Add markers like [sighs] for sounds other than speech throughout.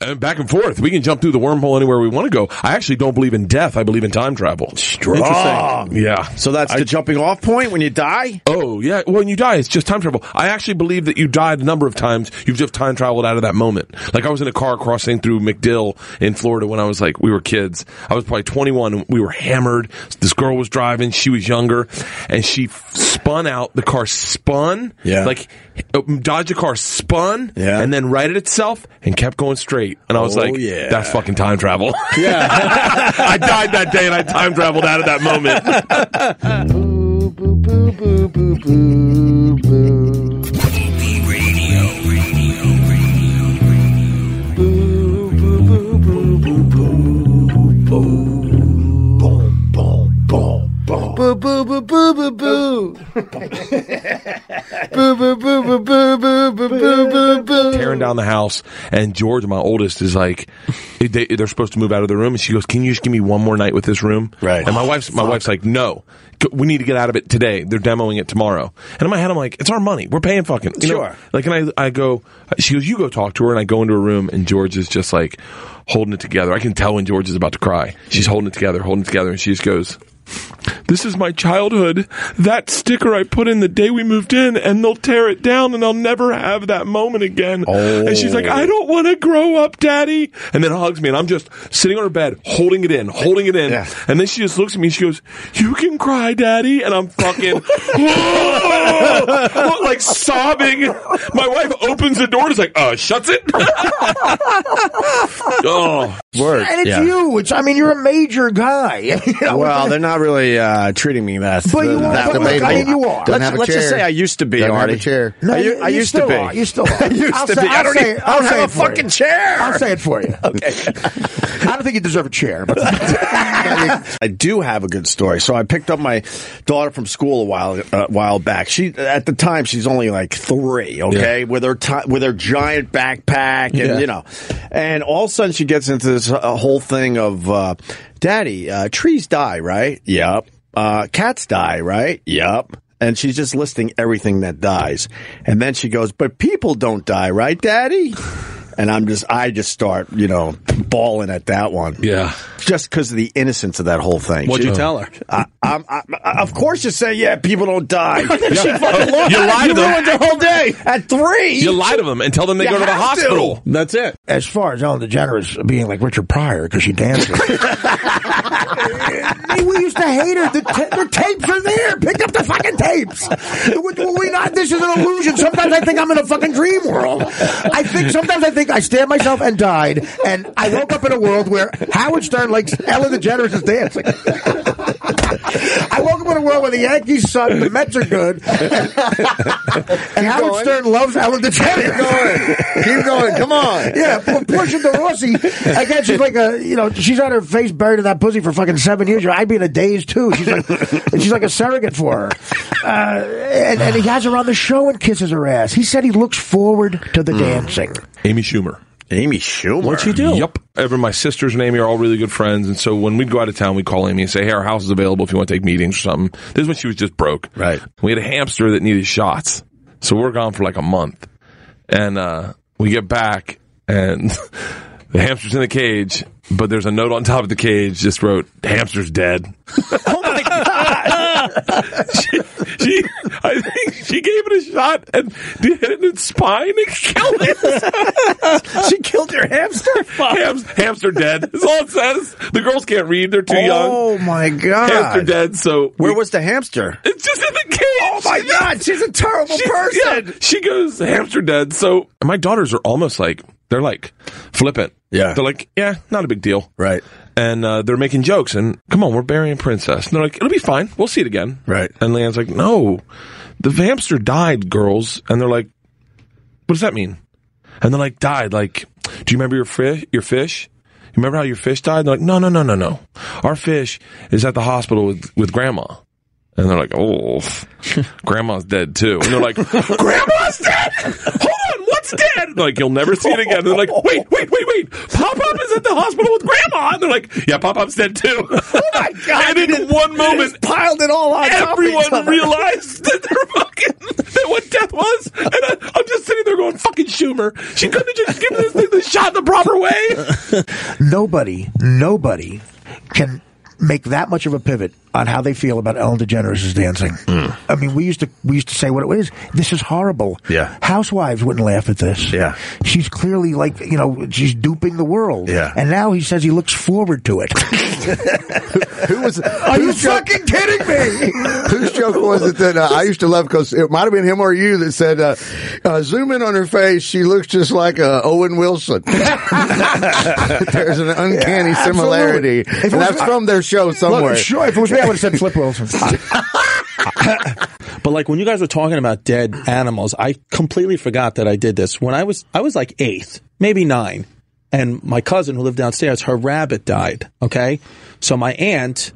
And back and forth. We can jump through the wormhole anywhere we want to go. I actually don't believe in death. I believe in time travel. Strong. Yeah. So that's the jumping off point when you die? Oh, yeah. When you die, it's just time travel. I actually believe that you died a number of times. You've just time traveled out of that moment. Like I was in a car crossing through MacDill in Florida when I was like, we were kids. I was probably 21 and we were hammered. This girl was driving. She was younger and she spun out. The car spun. Yeah. Like uh, dodged a car spun. Yeah. And then righted itself and kept going straight. And I was Oh, like, yeah. that's fucking time travel. [laughs] Yeah. [laughs] I died that day and I time traveled out of that moment. Boo boo boo boo boo boo. [laughs] boo boo boo boo boo boo boo boo boo boo. Tearing down the house, and George, my oldest, is like, they, they're supposed to move out of the room, and she goes, "Can you just give me one more night with this room?" Right. And my wife's my wife's like, "No, we need to get out of it today. They're demoing it tomorrow." And in my head, I'm like, "It's our money. We're paying fucking." You know? Sure. Like, and I I go, she goes, "You go talk to her," and I go into a room, and George is just like holding it together. I can tell when George is about to cry. She's holding it together, holding it together, and she just goes. This is my childhood. That sticker I put in the day we moved in, and they'll tear it down, and I'll never have that moment again. And she's like, I don't want to grow up, Daddy. And then hugs me, and I'm just sitting on her bed, holding it in, holding it in. Yeah. And then she just looks at me, and she goes, You can cry, Daddy. And I'm fucking, [laughs] like sobbing. My wife opens the door and is like, uh, shuts it. [laughs] oh, Word. And it's Yeah. you. It's I mean you're a major guy. [laughs] Well, they're not really uh, treating me that. But you are. that But way. look, I mean, you are. Doesn't Let's, have a let's just chair. say I used to be, Doesn't have Artie. a chair. No, I, you, I you used still to be. Are. You still [laughs] are. I used I'll to say, be. I I'll don't say, even- I I'll don't say have it a for fucking you. chair. I'll say it for you. [laughs] Okay. I don't think you deserve a chair, but [laughs] I do have a good story. So I picked up my daughter from school a while a while back. She at the time she's only like three, okay, with her ti with her giant backpack and Yeah. you know, and all of a sudden she gets into this uh, whole thing of, uh, Daddy, uh, trees die, right? Yep. Uh, cats die, right? Yep. And she's just listing everything that dies, and then she goes, "But people don't die, right, Daddy?" [laughs] And I'm just, I just start, you know, bawling at that one yeah. just because of the innocence of that whole thing. What'd She- you tell her? I, I'm, I, I- of course, you say, yeah, people don't die. [laughs] she Yeah. fucking lost. You lied to them. ruined her whole day at three. You lie to them and tell them they You go to the have to. hospital. That's it. as far as Ellen DeGeneres being like Richard Pryor because she dances. [laughs] we used to hate her. The, ta- the tapes are there. Pick up the fucking tapes. We, not. This is an illusion. Sometimes I think I'm in a fucking dream world. I think sometimes I think I stabbed myself and died, and I woke up in a world where Howard Stern likes Ellen DeGeneres is dancing. I woke up in a world where the Yankees suck, the Mets are good, and, Howard going. Stern loves Ellen DeGeneres. Keep going. Keep going. Come on. Yeah, pu- Portia de Rossi. Again, she's like a, you know, she's had her face buried in that pussy for fucking seven years. I'd be in a daze too. She's like, and she's like a surrogate for her. Uh, and, and he has her on the show and kisses her ass. He said he looks forward to the dancing. Amy Schumer. Amy Schumer. What'd she do? Yep. Ever my sisters and Amy are all really good friends, and so when we'd go out of town, we'd call Amy and say, "Hey, our house is available if you want to take meetings or something." This is when she was just broke. Right. We had a hamster that needed shots, so we're gone for like a month, and uh, we get back, and [laughs] the hamster's in the cage, but there's a note on top of the cage just wrote, "Hamster's dead." [laughs] Oh my god. [laughs] she, she, I think she gave it a shot and hit it in its spine and killed it. [laughs] she killed your hamster. Hams, hamster dead. That's all it says. The girls can't read; they're too young. Oh my god. Hamster dead. So Where we- was the hamster? it's just in the cage? Oh my god, she's a terrible She, person. yeah, she goes hamster dead. So my daughters are almost like they're like flippant. Yeah. they're like, yeah, not a big deal. Right. And uh, they're making jokes and come on, we're burying princess. And they're like, it'll be fine. We'll see it again. Right. And LeeAnn's like, no, the vampster died, girls. And they're like, what does that mean? And they're like, died. Like, do you remember your fish? Your fish? You remember how your fish died? They're like, no, no, no, no, no. Our fish is at the hospital with with grandma. And they're like, oh, [laughs] grandma's dead too. And they're like, [laughs] grandma's dead. Hold on, dead? Like, you'll never see it again. And they're like, wait, wait, wait, wait. Pop Up is at the hospital with grandma. And they're like, yeah, Pop Up's dead too. Oh my God. And in one moment, Piled it all on top of each everyone realized that they're fucking that what death was. And I, I'm just sitting there going, going, fucking Schumer. She couldn't have just given this thing the shot the proper way. [laughs] nobody, nobody can make that much of a pivot on how they feel about Ellen DeGeneres' dancing. I mean, we used to we used to say what it was. This is horrible. Yeah. Housewives wouldn't laugh at this. Yeah. she's clearly like you know she's duping the world. Yeah. and now he says he looks forward to it. [laughs] Who was? Are you joke- fucking kidding me? [laughs] Whose joke was it that uh, I used to love? Because it might have been him or you that said, uh, uh, "Zoom in on her face. She looks just like uh, Owen Wilson." [laughs] There's an uncanny Yeah, similarity, and that's from their show somewhere. Look, sure, if it was me, I would have said Flip Wilson. [laughs] But like when you guys were talking about dead animals, I completely forgot that I did this. When I was I was like eighth, maybe nine, and my cousin who lived downstairs, her rabbit died. Okay, so my aunt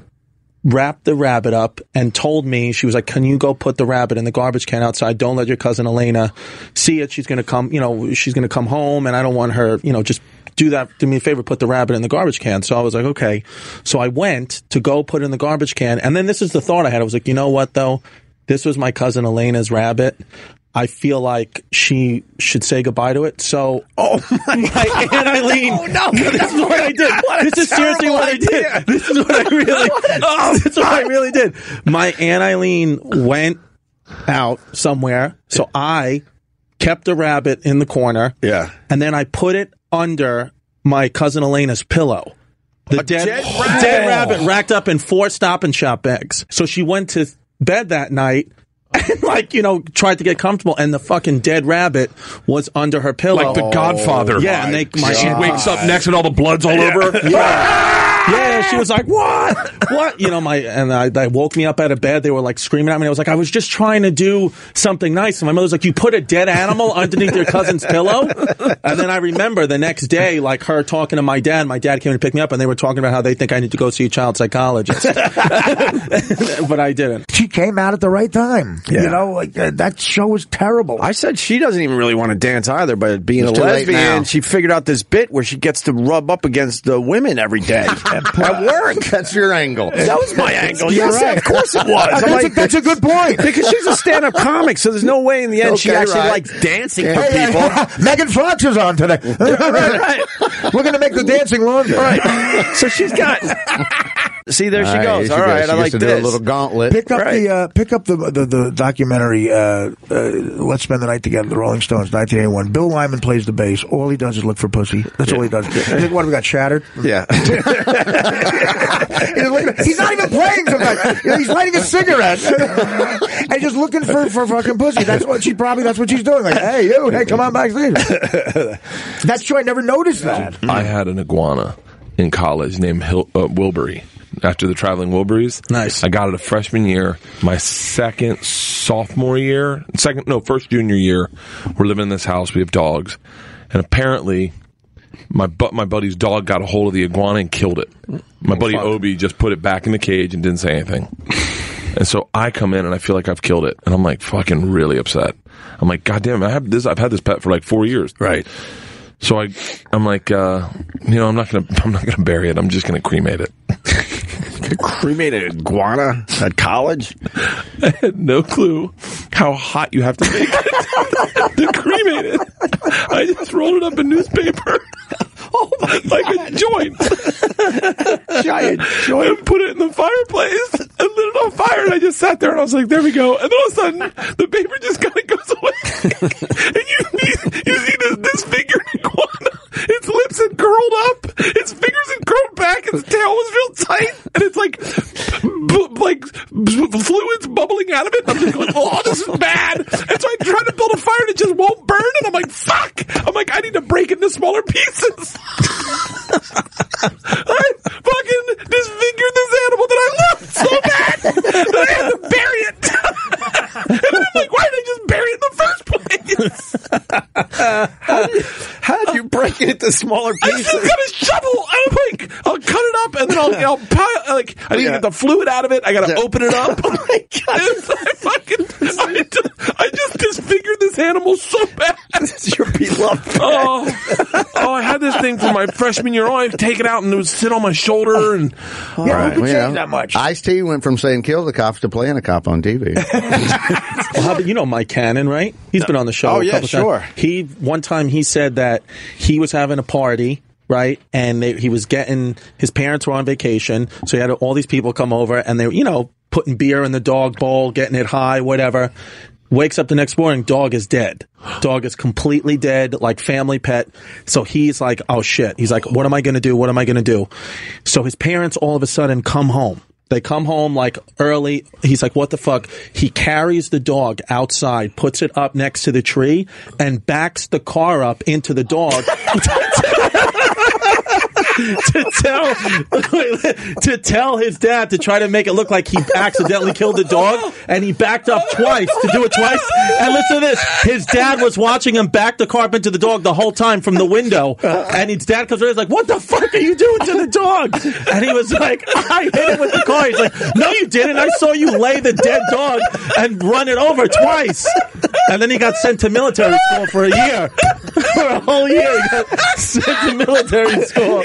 wrapped the rabbit up and told me she was like, "Can you go put the rabbit in the garbage can outside? Don't let your cousin Elena see it. She's gonna come. You know, she's gonna come home, and I don't want her. You know, just." Do that. Do me a favor. Put the rabbit in the garbage can. So I was like, okay. So I went to go put in the garbage can, and then this is the thought I had. I was like, you know what though? This was my cousin Elena's rabbit. I feel like she should say goodbye to it. So, oh my, [laughs] my Aunt Eileen. Oh no, [laughs] this is what I did. this is seriously what I did. This is what I [laughs] really. oh, this is what I really did. My Aunt Eileen went out somewhere, so I kept the rabbit in the corner. Yeah. and then I put it under my cousin Elena's pillow. The dead, dead rabbit. dead rabbit racked up in four stop and shop bags. So she went to bed that night [laughs] and like, you know, tried to get comfortable and the fucking dead rabbit was under her pillow. Like the Godfather. Yeah, and they, my She aunt wakes up next and all the blood's all over. yeah, [laughs] she was like, "What? What?" You know, my and I, they woke me up out of bed. They were like screaming at me. I was like, "I was just trying to do something nice." And my mother's like, "You put a dead animal underneath your cousin's pillow?" And then I remember the next day, like her talking to my dad. My dad came to pick me up, and they were talking about how they think I need to go see a child psychologist, [laughs] but I didn't. she came out at the right time. Yeah. You know, like uh, that show was terrible. I said she doesn't even really want to dance either, but being It's a too late now. lesbian, she figured out this bit where she gets to rub up against the women every day [laughs] [laughs] at work. That's your angle. That was my angle. You're Yes, right. of course it was. that's, I'm a, that's a good point. because she's a stand-up comic, so there's no way in the end she actually right. likes dancing for Hey, people. uh, Megan Fox is on today. [laughs] We're going to make the dancing longer. Right. So she's got. See, there she Right, goes. here All right, goes. I like gets to do this. a little gauntlet. Pick up Right. the uh, pick up the the, the documentary. Uh, uh, Let's spend the night together. The Rolling Stones, 1981. Bill Wyman plays the bass. All he does is look for pussy. That's all he does. He's like, what have we got? Shattered. yeah. [laughs] He's, he's not even playing. Sometimes You know, he's lighting a cigarette [laughs] and just looking for, for fucking pussy. That's what she probably. That's what she's doing. Like, hey, you, hey, come on backstage. That's true. I never noticed that. I had an iguana in college named Hil- uh, Wilbury. After the traveling Wilburys, Nice. I got it a freshman year. My second sophomore year, second no, first junior year, we're living in this house. We have dogs, and apparently, my bu- my buddy's dog got a hold of the iguana and killed it. My buddy Obi just put it back in the cage and didn't say anything. And so I come in and I feel like I've killed it, and I'm like fucking really upset. I'm like, God damn, it, I have this. I've had this pet for like four years. Right. So I, I'm like, uh, you know, I'm not gonna, [laughs] I'm not gonna bury it. I'm just gonna cremate it. Cremated iguana at college. I had no clue how hot you have to make it [laughs] to cremate it. I just rolled it up in newspaper. [laughs] Oh like a joint. [laughs] Giant And put it in the fireplace and lit it on fire. And I just sat there and I was like, there we go. And then all of a sudden, the paper just kind of goes away. and you, you, you see this, figure iguana. Its lips had curled up. Its fingers had curled back. Its tail was real tight. And it's like, like fluids bubbling out of it. I'm just going, oh, this is bad. And so I tried to build a fire and it just won't burn. And I'm like, fuck. I'm like, I need to break it into smaller pieces. [laughs] I fucking disfigured this animal that I loved so bad that I had to bury it. [laughs] and I'm like, why did I just bury it in the first place? [laughs] How did you break it into smaller pieces? I pieces? still got a shovel. I'm like, I'll cut it up and then I'll, I'll pile, like, I need to get the fluid out of it. I got to open it up. [laughs] Oh my [laughs] god! I fucking, I just, I just disfigured this animal so bad. It's your beloved [laughs] oh. pet. Oh, oh! I had this thing from my freshman year. Oh, I take it out and it would sit on my shoulder, and Yeah, Right, who could well, you change know, that much? Ice T went from saying kill the cops to playing a cop on TV. Well, how about, you know Mike Cannon, right? He's been on the show. Oh, a yeah, couple sure. Times. He one time he said that he was having a party. Right, and they, he was getting his parents were on vacation, so he had all these people come over, and they, you know, putting beer in the dog bowl, getting it high, whatever. Wakes up the next morning, dog is dead. Dog is completely dead, like family pet. So he's like, oh shit. He's like, what am I going to do? What am I going to do? So his parents all of a sudden come home. They come home like early. He's like, what the fuck? He carries the dog outside, puts it up next to the tree and backs the car up into the dog. [laughs] to tell [laughs] to tell his dad to try to make it look like he accidentally killed the dog, and he backed up twice to do it twice. And listen to this: his dad was watching him back the car into the dog the whole time from the window, and his dad comes over, and he's like, "What the fuck are you doing to the dog?" And he was like, "I hit it with the car." He's like, "No, you didn't. I saw you lay the dead dog and run it over twice." And then he got sent to military school for a year, [laughs] for a whole year. He got sent to military school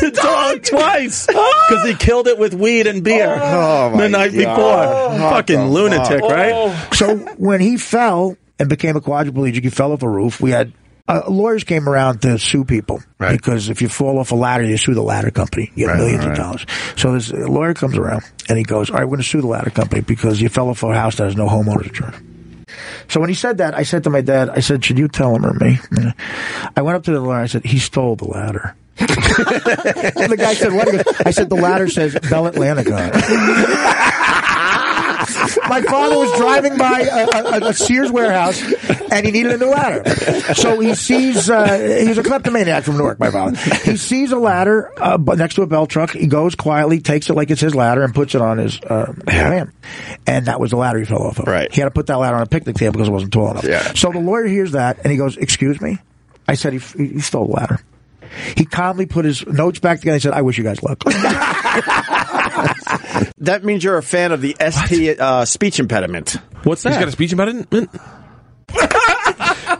the [laughs] dog twice because he killed it with weed and beer Oh, my the night God. before. Fucking the lunatic, right? So when he fell and became a quadriplegic, he fell off a roof. We had uh, lawyers came around to sue people Right. because if you fall off a ladder, you sue the ladder company. You get Right, millions right. of dollars. So this lawyer comes around and he goes, "All right, we're going to sue the ladder company because you fell off a house that has no homeowners insurance." So when he said that, I said to my dad, I said, "Should you tell him or me?" I went up to the lawyer. I said, "He stole the ladder." And the guy said, "What?" Goes, I said, "The ladder says Bell Atlantic on it." My father was driving by a, a, a Sears warehouse and he needed a new ladder. So he sees, uh, he was a kleptomaniac from Newark, by my father. He sees a ladder uh, next to a bell truck. He goes quietly, takes it like it's his ladder, and puts it on his uh, van. And that was the ladder he fell off of. Right. He had to put that ladder on a picnic table because it wasn't tall enough. Yeah. So the lawyer hears that and he goes, Excuse me? I said, He, he stole the ladder. He calmly put his notes back together and said, I wish you guys luck. [laughs] That means you're a fan of the ST uh, speech impediment. What's He's that? got a speech impediment. [laughs]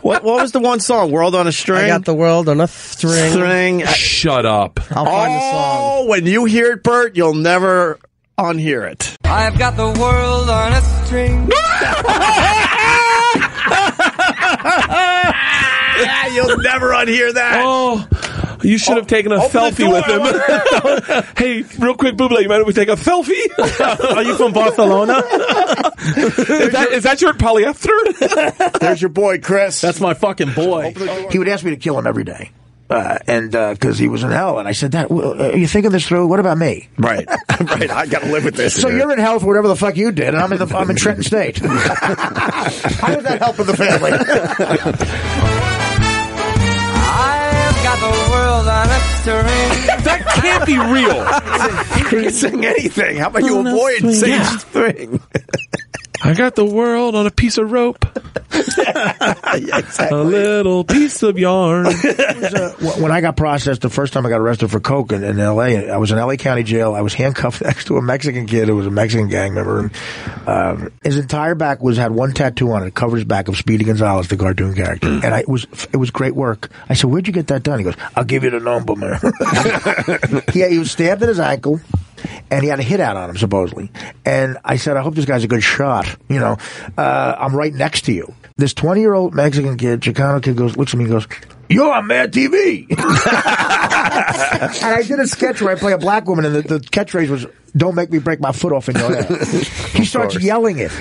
What, what was the one song? World on a String? I got the world on a string. string. Shut up. I'll find the song. Oh, when you hear it, Bert, you'll never unhear it. I've got the world on a string. [laughs] Yeah, you'll never unhear that. Oh, you should have taken a open selfie with him. [laughs] hey, real quick, Bublé, you mind if we take a selfie? [laughs] Are you from Barcelona? is, that, is that your polyester? [laughs] There's your boy, Chris. That's my fucking boy. he would ask me to kill him every day. Uh, and because he was in hell, and I said, "That well, uh, are you thinking this through? What about me?" right. right. I got to live with this. So you're in hell for whatever the fuck you did, and I'm in the I'm in Trenton State. How does that help with the family? I've got the world on a string. [laughs] that can't be real. [laughs] you can sing anything. How about you avoid saying Yeah. string? [laughs] I got the world on a piece of rope. [laughs] A little piece of yarn. [laughs] Wh- when I got processed the first time I got arrested for coke in, in L.A., I was in L.A. County Jail. I was [laughs] handcuffed next to a Mexican kid who was a Mexican gang member. And, um, his entire back was had one tattoo on it, covered his back of Speedy Gonzalez, the cartoon character. And I it was it was great work. I said, "Where'd you get that done?" He goes, "I'll give you the number, man." he, he was stabbed in his ankle. And he had a hit out on him, supposedly. And I said, I hope this guy's a good shot. You know, uh, I'm right next to you. This 20 year old Mexican kid, Chicano kid, goes, looks at me and goes, You're on Mad TV. [laughs] and I did a sketch where I play a black woman, and the, the catchphrase was, Don't make me break my foot off in your head. [laughs] he starts yelling it.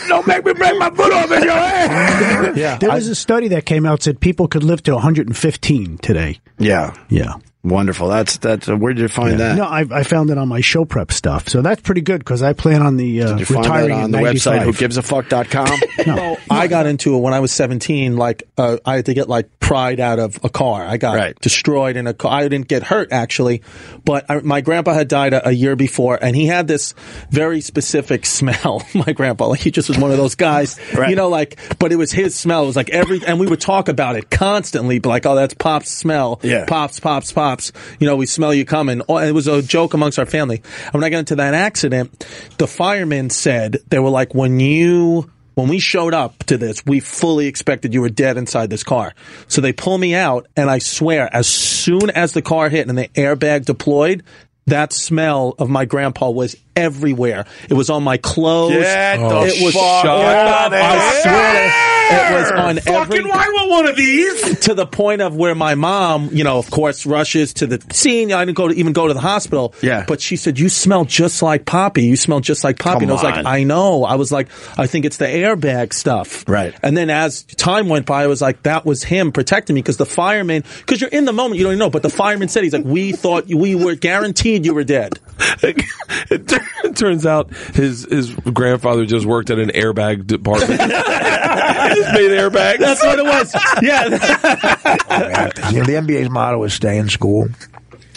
[laughs] Don't make me break my foot off in your head. Yeah. There was a study that came out said people could live to 115 today. Yeah. Yeah. Wonderful. That's that's. Uh, where did you find that? No, I, I found it on my show prep stuff, so that's pretty good because I plan on the uh, Did you find retiring that on in the website 95. whogivesAfuck.com? [laughs] No, I got into it when I was 17. Like, uh, I had to get like pride out of a car. I got Right. destroyed in a car. I didn't get hurt actually, but I, my grandpa had died a, a year before, and he had this very specific [laughs] smell. my grandpa, like he just was one of those guys, [laughs] Right. you know, like. But it was his smell. It was like every, and we would talk about it constantly. But like, oh, that's Pop's smell. Yeah. Pops, pops, pops. You know, we smell you coming. Oh, It was a joke amongst our family. And when I got into that accident, the firemen said they were like, when you when we showed up to this, we fully expected you were dead inside this car. So they pull me out, and I swear, as soon as the car hit and the airbag deployed, that smell of my grandpa was everywhere. It was on my clothes. The it was fuck up. I swear it was on every Fucking, I want one of these. to the point of where my mom, you know, of course, rushes to the scene. I didn't go to even go to the hospital. Yeah. But she said, "You smell just like Poppy. You smell just like Poppy." And I was on. like, "I know." I was like, "I think it's the airbag stuff." Right. And then as time went by, I was like, "That was him protecting me because the fireman, because you're in the moment, you don't even know." But the fireman said, "He's like, we thought you- we were guaranteed you were dead." It, [laughs] tur- it turns out his his grandfather just worked at an airbag department. [laughs] he just made airbags. That's what it was. Yeah. [laughs] you know, the NBA's motto is stay in school.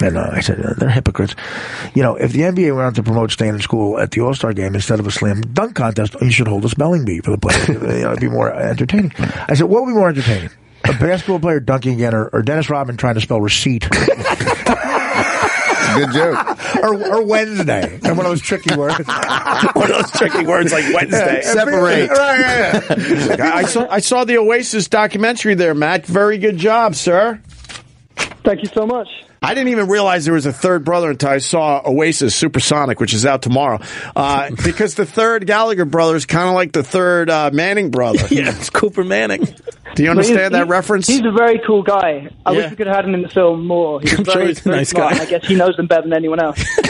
And uh, I said, uh, they're hypocrites. You know, if the NBA went on to promote staying in school at the All Star game instead of a slam dunk contest, you should hold a spelling bee for the players. you know, it'd be more entertaining. I said, what would be more entertaining? A basketball player dunking again or, or Dennis Rodman trying to spell receipt? Good joke. [laughs] or, or Wednesday. And one of those tricky words. [laughs] One of those tricky words like Wednesday. Separate. Right, yeah, yeah. I saw I saw the Oasis documentary there, Matt. Very good job, sir. Thank you so much. I didn't even realize there was a third brother until I saw Oasis Supersonic, which is out tomorrow. Uh, [laughs] because the third Gallagher brother is kind of like the third uh, Manning brother. yeah, it's Cooper Manning. Do you But he's- understand that reference? He's a very cool guy. I Yeah. wish we could have had him in the film more. He's I'm sure he's a very nice smart, guy. I guess he knows them better than anyone else. [laughs]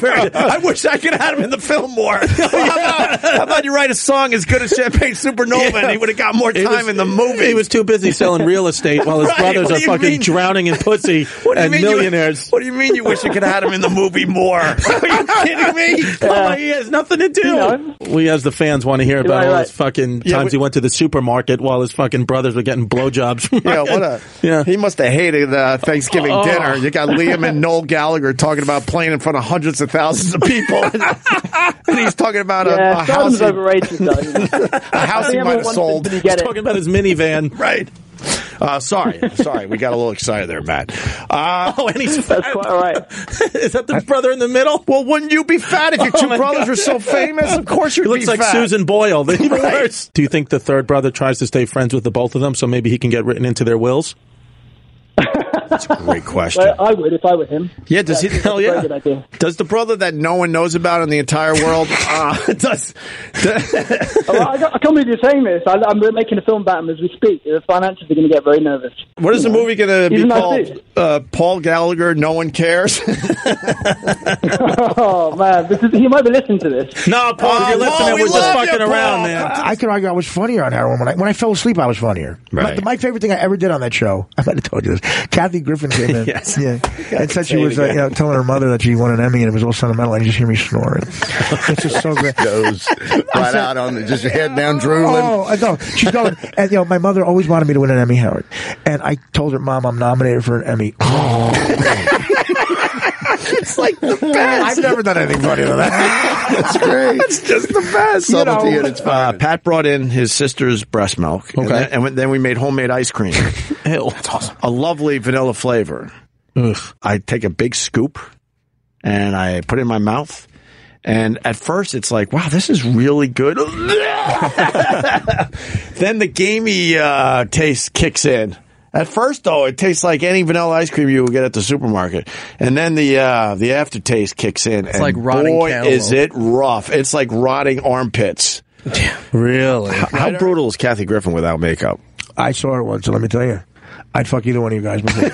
Very- [laughs] I wish I could have had him in the film more. [laughs] how, about, how about you write a song as good as Champagne Supernova and he would have got more time was- in the movie? He was too busy selling real estate while his Right, brothers are fucking mean? drowning in pussy What and mean you- millionaires. what do you mean you wish you could have had him in the movie more? Are you kidding me? Oh, he has nothing to do. know. We, as the fans, want to hear about Right, all right. his fucking Yeah, times we- he went to the supermarket while his fucking brothers were getting blowjobs. from Yeah, what a yeah. He must have hated uh, Thanksgiving Oh. dinner. You got Liam and Noel Gallagher talking about playing in front of hundreds of thousands of people, [laughs] and he's talking about a, a house. Stone's He, overrated though. [laughs] a house he might have sold. him to get it. Talking about his minivan. Right. Uh, sorry, sorry, we got a little excited there, Matt. Uh, [laughs] Oh, and he's That's quite all right. [laughs] Is that the brother in the middle? well, wouldn't you be fat if your Oh two my brothers God. were so famous? Of course, you'd He looks like fat. Susan Boyle. The [laughs] Right. Do you think the third brother tries to stay friends with the both of them so maybe he can get written into their wills? Great [laughs] question. Well, I would if I were him. Yeah, does he? That's Hell yeah. [laughs] Does the brother that no one knows about in the entire world? [laughs] Uh, does? Oh, well, I, I can't believe you're saying this. I, I'm making a film about him as we speak. The financiers are going to get very nervous. what is the movie going to be called? Uh, Paul Gallagher. No one cares. Oh man, this is, he might be listening to this. No, Paul, if you're Oh, listening, Paul, we we're just fucking you, around, man. I could argue I was funnier on heroin when I when I fell asleep. I was funnier. Right. My, my favorite thing I ever did on that show. I might have told you this. Kathy Griffin came in. [laughs] Yes. Yeah. And said she was uh, you know telling her mother that she won an Emmy and it was all sentimental. And you just hear me snoring. [laughs] it's just so great. Goes right out on the, just your head down drooling. Oh, I know. She's going, and you know, my mother always wanted me to win an Emmy, Howard. And I told her, Mom, I'm nominated for an Emmy. [laughs] it's like the best. I've never done anything funnier than that. That's great. It's just the best. Subtlety know, at its Uh. Pat brought in his sister's breast milk. And then, and then we made homemade ice cream. [laughs] Ew. That's awesome. a lovely vanilla flavor. I take a big scoop and I put it in my mouth. And at first it's like, wow, this is really good. [laughs] [laughs] then the gamey uh, taste kicks in. At first, though, it tastes like any vanilla ice cream you would get at the supermarket, and then the uh, the aftertaste kicks in. It's like rotting boy, cantaloupe. is it rough! It's like rotting armpits. [laughs] Really? How brutal is Kathy Griffin without makeup? I saw her once, so let me tell you. I'd fuck either one of you guys [laughs] before.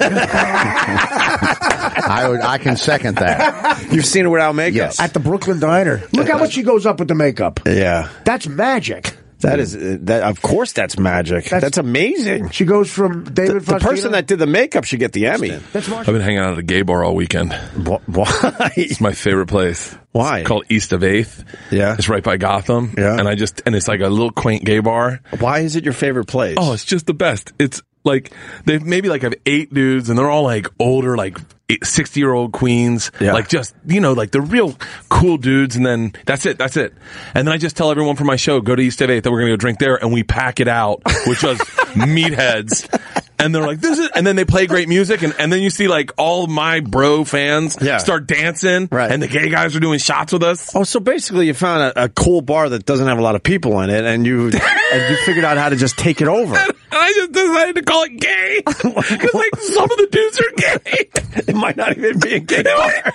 I would, I can second that. You've seen her without makeup. Yes. At the Brooklyn Diner. Look how much she goes up with the makeup. Yeah. That's magic. That is uh, that. Of course, that's magic. That's, That's- amazing. She goes from David The Faustino- person that did the makeup should get the Emmy. That's I've been hanging out at a gay bar all weekend. Why? It's my favorite place. Why? It's called East of Eighth. Yeah. It's right by Gotham. Yeah. And I just and it's like a little quaint gay bar. Why is it your favorite place? Oh, it's just the best. It's like they've maybe like have eight dudes and they're all like older, like sixty year old queens. Yeah. Like just you know, like the real cool dudes. And then that's it. That's it. And then I just tell everyone from my show, go to East of Eighth, that we're gonna go drink there, and we pack it out, which was [laughs] meatheads. And they're like, this is, and then they play great music, and, and then you see like all my bro fans Yeah. start dancing, Right. and the gay guys are doing shots with us. Oh, so basically, you found a, a cool bar that doesn't have a lot of people in it, and you and you figured out how to just take it over. [laughs] I just decided to call it gay [laughs] because [laughs] like some of the dudes are gay. [laughs] it might not even be a gay bar.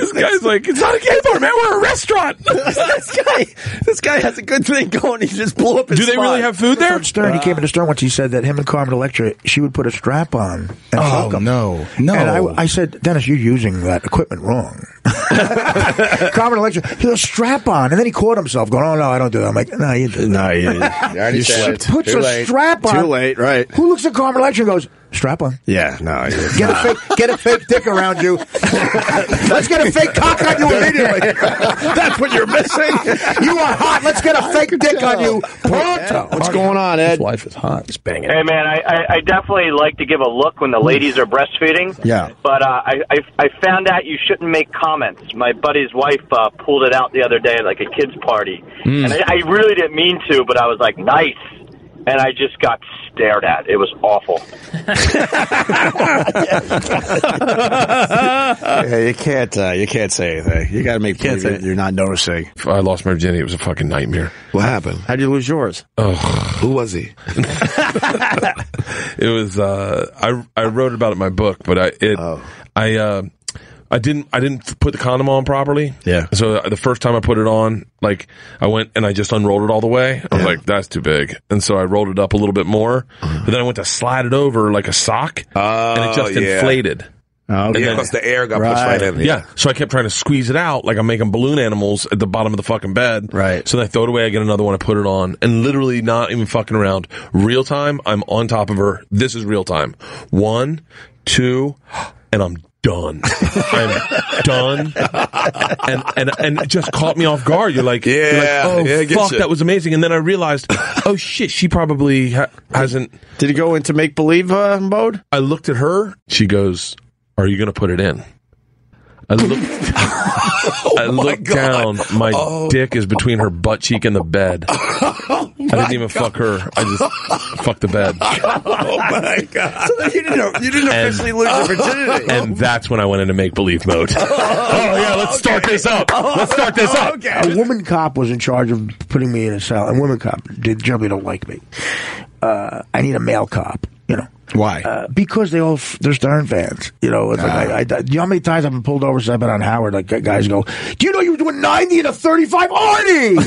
Just fucked up this guy's This business. guy's like, it's not a gay bar, man. We're a restaurant. [laughs] this [laughs] guy, this guy has a good thing going. He just blew up his Do they really have food there? From Stern, he came into Stern once. He said that him and Carmen Electra, she would put a strap on. And Oh, fuck 'em. no. No. And I, I said, Dennis, you're using that equipment wrong. [laughs] Carmen Electra, he goes strap on, and then he caught himself going, "Oh no, I don't do that." I'm like, "No, you do." No, you, you already said. Puts Too a late. strap on. Too late, right? Who looks at Carmen Electra and goes, "Strap on"? Yeah, no. you- Get a fake, get a fake dick around you. Let's get a fake cock on you immediately. That's what you're missing. You are hot. Let's get a fake dick on you pronto. What's going on, Ed? His Ed? wife is hot. He's banging. Hey man, I, I, I definitely like to give a look when the ladies are breastfeeding. Yeah. But uh, I, I I found out you shouldn't make comments. My buddy's wife uh, pulled it out the other day at like a kids party, and I, I really didn't mean to, but I was like, nice, and I just got stared at. It was awful. [laughs] Yeah, you can't. Uh, you can't say anything. You got to make Can't believe say you're, you're not noticing. I lost my virginity. It was a fucking nightmare. What happened? How'd you lose yours? Who was he? [laughs] It was uh I I wrote about it in my book, but I it I uh I didn't I didn't put the condom on properly. Yeah. So uh, the first time I put it on, like I went and I just unrolled it all the way. I was like, that's too big, and so I rolled it up a little bit more. Uh-huh. But then I went to slide it over like a sock, and it just Oh, yeah. inflated. Oh, And yeah. Because the air got pushed right in. Yeah. So I kept trying to squeeze it out like I'm making balloon animals at the bottom of the fucking bed. Right. So then I throw it away. I get another one. I put it on and literally not even fucking around. Real time. I'm on top of her. This is real time. One, two, and I'm done. I'm done. And, and, and it just caught me off guard. You're like, you're like, Yeah. oh, Yeah, fuck, you. that was amazing. And then I realized, oh shit, she probably ha- hasn't. Did he go into make believe uh, mode? I looked at her. She goes, "Are you going to put it in?" I look. [laughs] I look down. My dick is between her butt cheek and the bed. [laughs] I didn't even fuck her. I just [laughs] fucked the bed, Oh my god! So you didn't. You didn't And- officially lose your virginity. [laughs] and that's when I went into make believe mode. oh yeah, let's start this up. Let's start this up. A woman cop was in charge of putting me in a cell. And women cop did generally don't like me. Uh, I need a male cop. You know. Why? Uh, because they all f- they're Stern fans, you know. It's like I, I, you know how many times I've been pulled over since I've been on Howard? Like guys go, "Do you know you were doing ninety in a thirty-five Artie?" [laughs]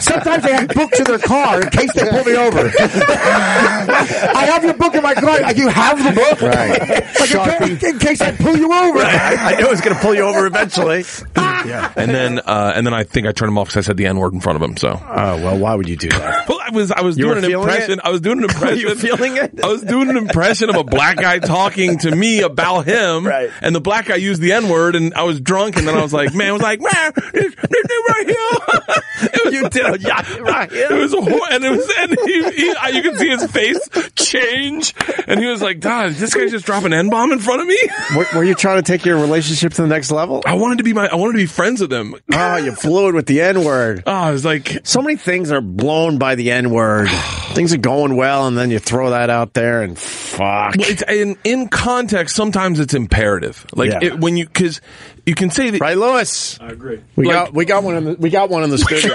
Sometimes they have books in their car in case they pull me over. [laughs] I have your book in my car. Like you have the book, Right. Like in, ca- in case I pull you over. I knew it was going to pull you over eventually. [laughs] yeah. And then, uh, and then I think I turned him off because I said the n word in front of him. So. Oh well, why would you do that? I was I was You doing an impression. it? I was doing an [laughs] impression. you feeling it? I was doing an impression of a black guy talking to me about him, Right. and the black guy used the n word, and I was drunk, and then I was like, man, I was like, man, this, this dude right here. It was, [laughs] You did, yeah, right [laughs] It was a hor- and it was and he, he, I- you can see his face change, and he was like, God, this guy's just dropping an n bomb in front of me. Were, were you trying to take your relationship to the next level? I wanted to be my I wanted to be friends with him. Oh, you blew it with the N word. Oh, ah, I was like, So many things are blown by the N word. [sighs] things are going well, and then you throw that out there, and fuck. Well, it's in in context. Sometimes it's imperative, like Yeah. it, when you because you can say that. Right, Lewis? I agree. We Like- got we got one in the we got one in the studio.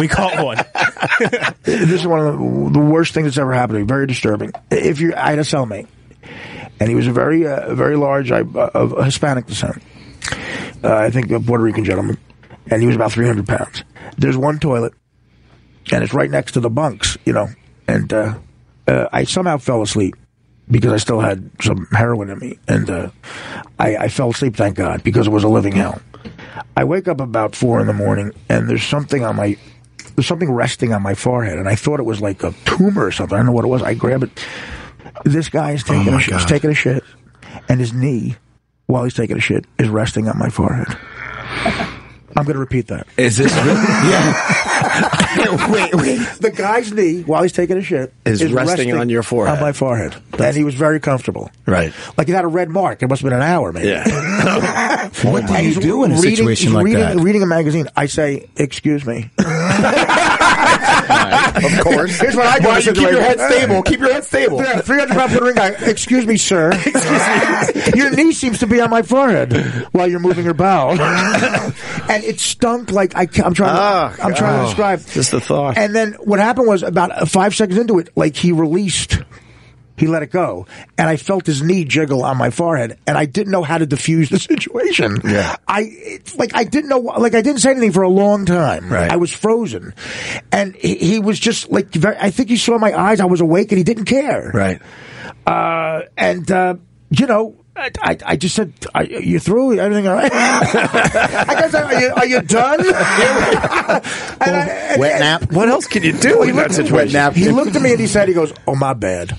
we caught one. [laughs] this is one of the, the worst things that's ever happened to me. Very disturbing. If you, I had a cellmate, and he was a very, uh, very large, uh, of Hispanic descent. Uh, I think a Puerto Rican gentleman, and he was about three hundred pounds. There's one toilet, and it's right next to the bunks, you know. And uh, uh, I somehow fell asleep because I still had some heroin in me, and uh, I, I fell asleep. Thank God, because it was a living hell. I wake up about four in the morning, and there's something on my there's something resting on my forehead, and I thought it was like a tumor or something. I don't know what it was. I grab it. This guy is taking a shit. He's taking a shit, and his knee, while he's taking a shit, is resting on my forehead. [laughs] I'm going to repeat that. Is this real? [laughs] [laughs] wait, wait. The guy's knee, while he's taking a shit, Is resting on your forehead. On my forehead, and he was very comfortable. right. Like he had a red mark. It must have been an hour, maybe. Yeah. [laughs] What do you he's do in a reading- situation he's like reading, that? Reading a magazine, I say, "Excuse me." [laughs] of course. Here's what I do. I Keep your head stable. Keep your head stable. Yeah, 300 pound Puerto Rican guy. Excuse me, sir. [laughs] Excuse me. [laughs] Your knee seems to be on my forehead while you're moving your bowel. and it stunk like I, am trying. Ah, to, I'm trying to oh, describe. just the thought. And then what happened was about five seconds into it, like he released he let it go, and I felt his knee jiggle on my forehead, and I didn't know how to diffuse the [laughs] situation. Yeah. I like I didn't know, like I didn't say anything for a long time. Right. I was frozen, and he, he was just like very, I think he saw my eyes. I was awake, and he didn't care. Right. Uh, and uh, you know. I, I, I just said, are you through? Everything all right? [laughs] I guess, are you, are you done? [laughs] And I- and- Wet nap. What else can you do he in that looked at me- situation? He looked at me and he said, he goes, oh, my bad.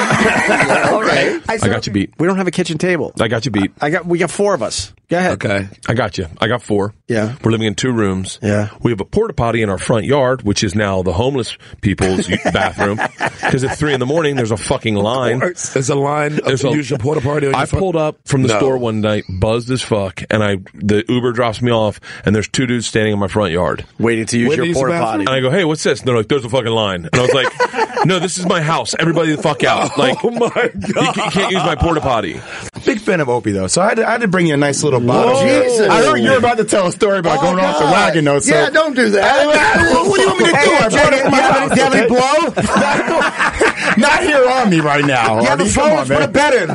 All right. I got you beat. We don't have a kitchen table. I got you beat. I got. We got four of us. Go ahead. Okay. I got you. I got four. Yeah. We're living in two rooms. Yeah. We have a porta potty in our front yard, which is now the homeless people's [laughs] bathroom. Because at three in the morning, there's a fucking line. There's a line There's to a- use your porta potty. I front- pulled up from the No. store one night, buzzed as fuck, and I the Uber drops me off, and there's two dudes standing in my front yard. Waiting to use Where your you porta potty. And I go, hey, what's this? And they're like, there's a fucking line. And I was like, no, this is my house. Everybody the fuck out. [laughs] Like, Oh my you, can't, you can't use my porta potty. Big fan of Opie though, so I had to, I had to bring you a nice little bottle. Oh, Jesus. I heard you're about to tell a story about Oh, going off the wagon though. So. Yeah, don't do that. [laughs] what do you want me to do? I brought it from my house. [laughs] Do you have any okay? Not here on me right now. You have a Artie. Come phone? on, Put a man. bet in.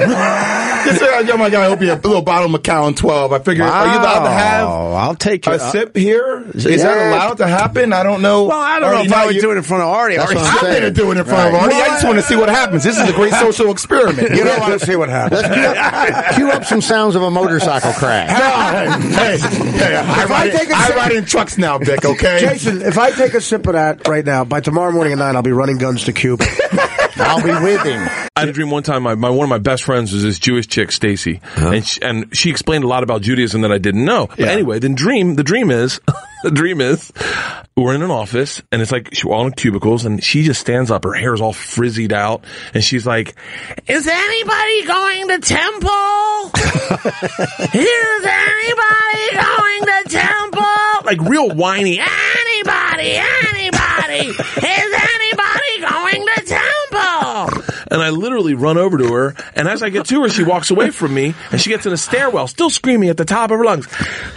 Just, uh, yo, my guy, Opie, a little bottle of Macallan 12. I figure, are you allowed to have Oh, I'll take a your sip here? Is that allowed to happen? I don't know. Well, I don't know if I would you- do it in front of Artie. That's Artie- what I'm I'm going to do it in front of Right. Artie. I just want to see what happens. This is a great [laughs] social experiment. You don't want to see what happens. Cue up some sounds of a motorcycle crash. [laughs] hey, hey, I, If I take in, a I sip- ride in trucks now, Vic, okay? Jason, if I take a sip of that right now, by tomorrow morning at nine, I'll be running guns to Cuba. [laughs] I'll be with him. I had a dream one time. My, my one of my best friends was this Jewish chick, Stacy, uh-huh. and she, and she explained a lot about Judaism that I didn't know. But anyway, then dream the dream is [laughs] the dream is we're in an office and it's like we're all in cubicles and she just stands up. Her hair's all frizzied out and she's like, "Is anybody going to temple? [laughs] Is anybody going to temple?" Like real whiny. Anybody? Anybody? Is anybody going to temple? And I literally run over to her, and as I get to her, she walks away from me, and she gets in a stairwell, still screaming at the top of her lungs.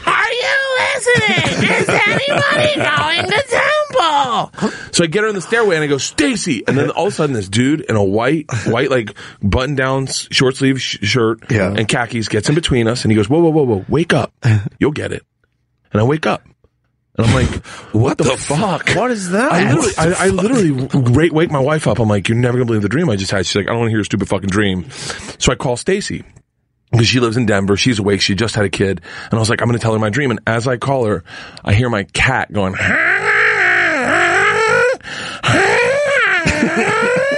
Are you listening? Is anybody going to temple? So I get her in the stairway, and I go, Stacy, and then all of a sudden, this dude in a white, white like button down short sleeve sh- shirt Yeah. and khakis gets in between us, and he goes, Whoa, whoa, whoa, whoa, wake up, you'll get it. And I wake up. And I'm like, [laughs] what, the, fuck? What is that? I literally, I, I literally ra- wake my wife up. I'm like, you're never gonna believe the dream I just had. She's like, I don't want to hear a stupid fucking dream. So I call Stacy because she lives in Denver. She's awake. She just had a kid, and I was like, I'm gonna tell her my dream. And as I call her, I hear my cat going.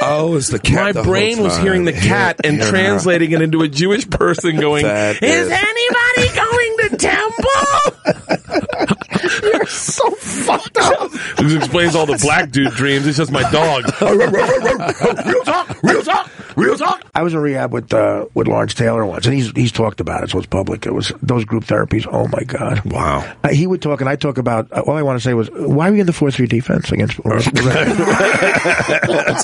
Oh, it's the cat. My the brain whole was hearing the cat and translating it into a Jewish person going, That Is is- anybody going to temple? [laughs] You're so fucked up. This explains all the black dude dreams. It's just my dog. [laughs] real talk, real talk, real talk. I was in rehab with uh, with Lawrence Taylor once, and he's he's talked about it, so it's public. It was those group therapies. Oh my god! Wow. Uh, he would talk, and I talk about. Uh, all I want to say was, why are we in the four three defense against? [laughs] That's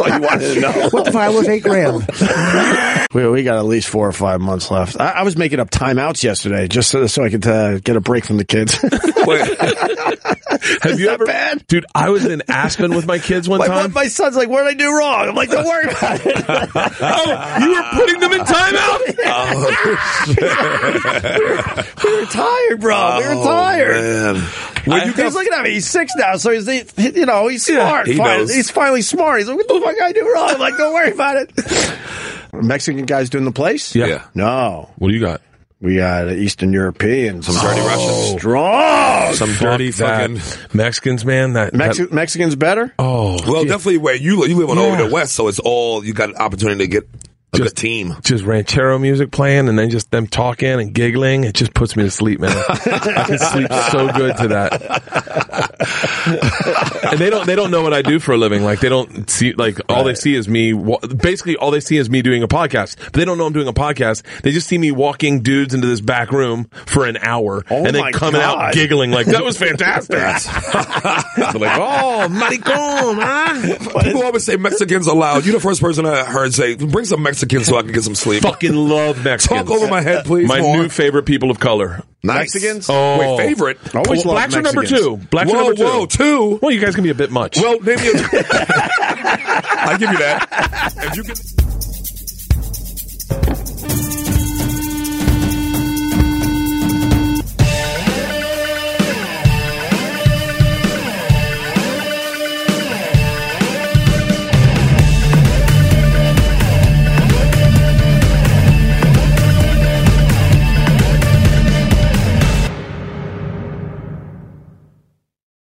all you wanted to know. what the fuck? I was eight grand. We, we got at least four or five months left. I, I was making up timeouts yesterday just so, so I could uh, get a break from the kids. [laughs] Have you ever, bad? dude? I was in Aspen with my kids one my, time. my son's like, "What did I do wrong?" I'm like, "Don't worry about it." [laughs] oh, you were putting them in timeout. [laughs] oh, we were tired, bro. we were oh, tired. Man. When you he's got- looking at me. He's six now, so he's you know he's smart. he finally. knows. He's finally smart. He's like, "What the fuck I do wrong?" I'm like, "Don't worry about it." Mexican guys doing the place? Yeah. Yeah. No, What do you got? We got Eastern European, Some dirty oh. Russians. strong. Some dirty that. fucking. Mexicans, man. That, Mexi- that Mexicans better. oh, Well, dude, definitely where you li- you live on over the west, so it's all you got an opportunity to get a Just- team. just ranchero music playing and then just them talking and giggling. It just puts me to sleep, man. I can sleep so good to that. [laughs] and they don't they don't know what I do for a living. Like they don't see like all they see is me. Basically, all they see is me doing a podcast. But they don't know I'm doing a podcast. They just see me walking dudes into this back room for an hour Oh and then coming out giggling like that was [laughs] fantastic. [laughs] They're like, oh, maricon, huh? People always say Mexicans are loud. You're the first person I heard say, "Bring some Mexicans so I can get some sleep." Fucking love Mexicans. Talk over my head, please. My more. new favorite people of color. nice. Mexicans? Oh, Wait, favorite. Always well, love blacks are number two. Blacks Whoa, are number two. whoa, two. Well, you guys can be a bit much. Well, name me. A- [laughs] [laughs] I give you that. If you can.